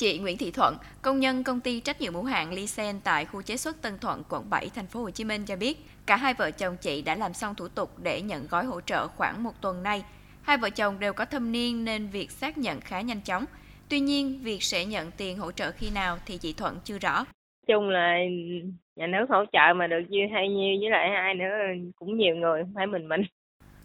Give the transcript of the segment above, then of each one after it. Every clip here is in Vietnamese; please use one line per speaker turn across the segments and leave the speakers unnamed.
Chị Nguyễn Thị Thuận, công nhân công ty trách nhiệm hữu hạn Lysen tại khu chế xuất Tân Thuận, quận 7, thành phố Hồ Chí Minh cho biết, cả hai vợ chồng chị đã làm xong thủ tục để nhận gói hỗ trợ khoảng một tuần nay. Hai vợ chồng đều có thâm niên nên việc xác nhận khá nhanh chóng. Tuy nhiên, việc sẽ nhận tiền hỗ trợ khi nào thì chị Thuận chưa rõ.
Chung là nhà nước hỗ trợ mà được như hay nhiêu với lại hai nữa cũng nhiều người, không phải mình mình.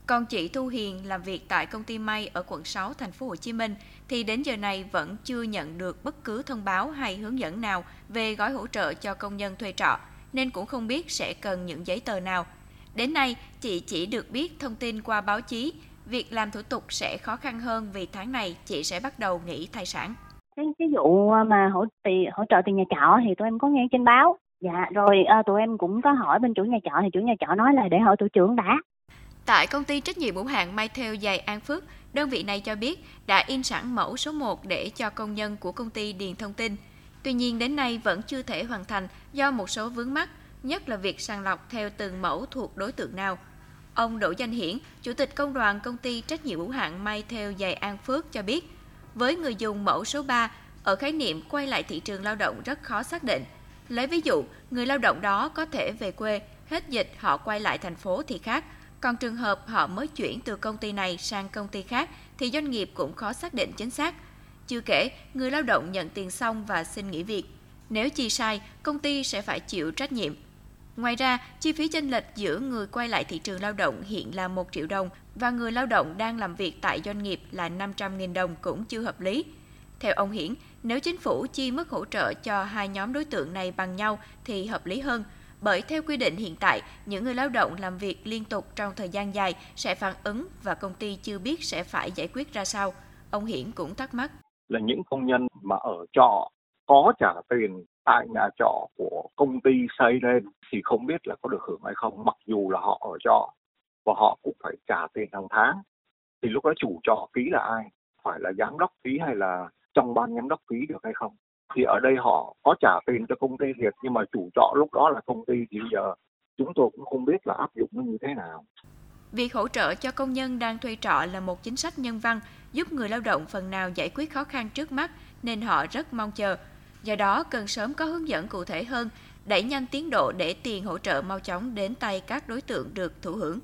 Còn chị Thu Hiền làm việc tại công ty may ở quận 6 thành phố Hồ Chí Minh thì đến giờ này vẫn chưa nhận được bất cứ thông báo hay hướng dẫn nào về gói hỗ trợ cho công nhân thuê trọ nên cũng không biết sẽ cần những giấy tờ nào. Đến nay, chị chỉ được biết thông tin qua báo chí, việc làm thủ tục sẽ khó khăn hơn vì tháng này chị sẽ bắt đầu nghỉ thai sản.
Cái, cái vụ ờ, mà hỗ hỗ trợ tiền nhà trọ thì tụi em có nghe trên báo. Dạ, rồi à, tụi em cũng có hỏi bên chủ nhà trọ thì chủ nhà trọ nói là để hỏi thủ trưởng đã.
Tại công ty trách nhiệm hữu hạn May Theo Giày An Phước, đơn vị này cho biết đã in sẵn mẫu số 1 để cho công nhân của công ty điền thông tin. Tuy nhiên đến nay vẫn chưa thể hoàn thành do một số vướng mắc, nhất là việc sàng lọc theo từng mẫu thuộc đối tượng nào. Ông Đỗ Danh Hiển, Chủ tịch Công đoàn Công ty Trách nhiệm hữu hạn May Theo Giày An Phước cho biết, với người dùng mẫu số 3, ở khái niệm quay lại thị trường lao động rất khó xác định. Lấy ví dụ, người lao động đó có thể về quê, hết dịch họ quay lại thành phố thì khác, còn trường hợp họ mới chuyển từ công ty này sang công ty khác thì doanh nghiệp cũng khó xác định chính xác. Chưa kể, người lao động nhận tiền xong và xin nghỉ việc. Nếu chi sai, công ty sẽ phải chịu trách nhiệm. Ngoài ra, chi phí chênh lệch giữa người quay lại thị trường lao động hiện là 1 triệu đồng và người lao động đang làm việc tại doanh nghiệp là 500.000 đồng cũng chưa hợp lý. Theo ông Hiển, nếu chính phủ chi mức hỗ trợ cho hai nhóm đối tượng này bằng nhau thì hợp lý hơn – bởi theo quy định hiện tại, những người lao động làm việc liên tục trong thời gian dài sẽ phản ứng và công ty chưa biết sẽ phải giải quyết ra sao. Ông Hiển cũng thắc mắc.
Là những công nhân mà ở trọ có trả tiền tại nhà trọ của công ty xây lên thì không biết là có được hưởng hay không mặc dù là họ ở trọ và họ cũng phải trả tiền hàng tháng thì lúc đó chủ trọ ký là ai phải là giám đốc ký hay là trong ban giám đốc ký được hay không thì ở đây họ có trả tiền cho công ty thiệt nhưng mà chủ trọ lúc đó là công ty thì giờ chúng tôi cũng không biết là áp dụng nó như thế nào.
Việc hỗ trợ cho công nhân đang thuê trọ là một chính sách nhân văn giúp người lao động phần nào giải quyết khó khăn trước mắt nên họ rất mong chờ. Do đó cần sớm có hướng dẫn cụ thể hơn, đẩy nhanh tiến độ để tiền hỗ trợ mau chóng đến tay các đối tượng được thụ hưởng.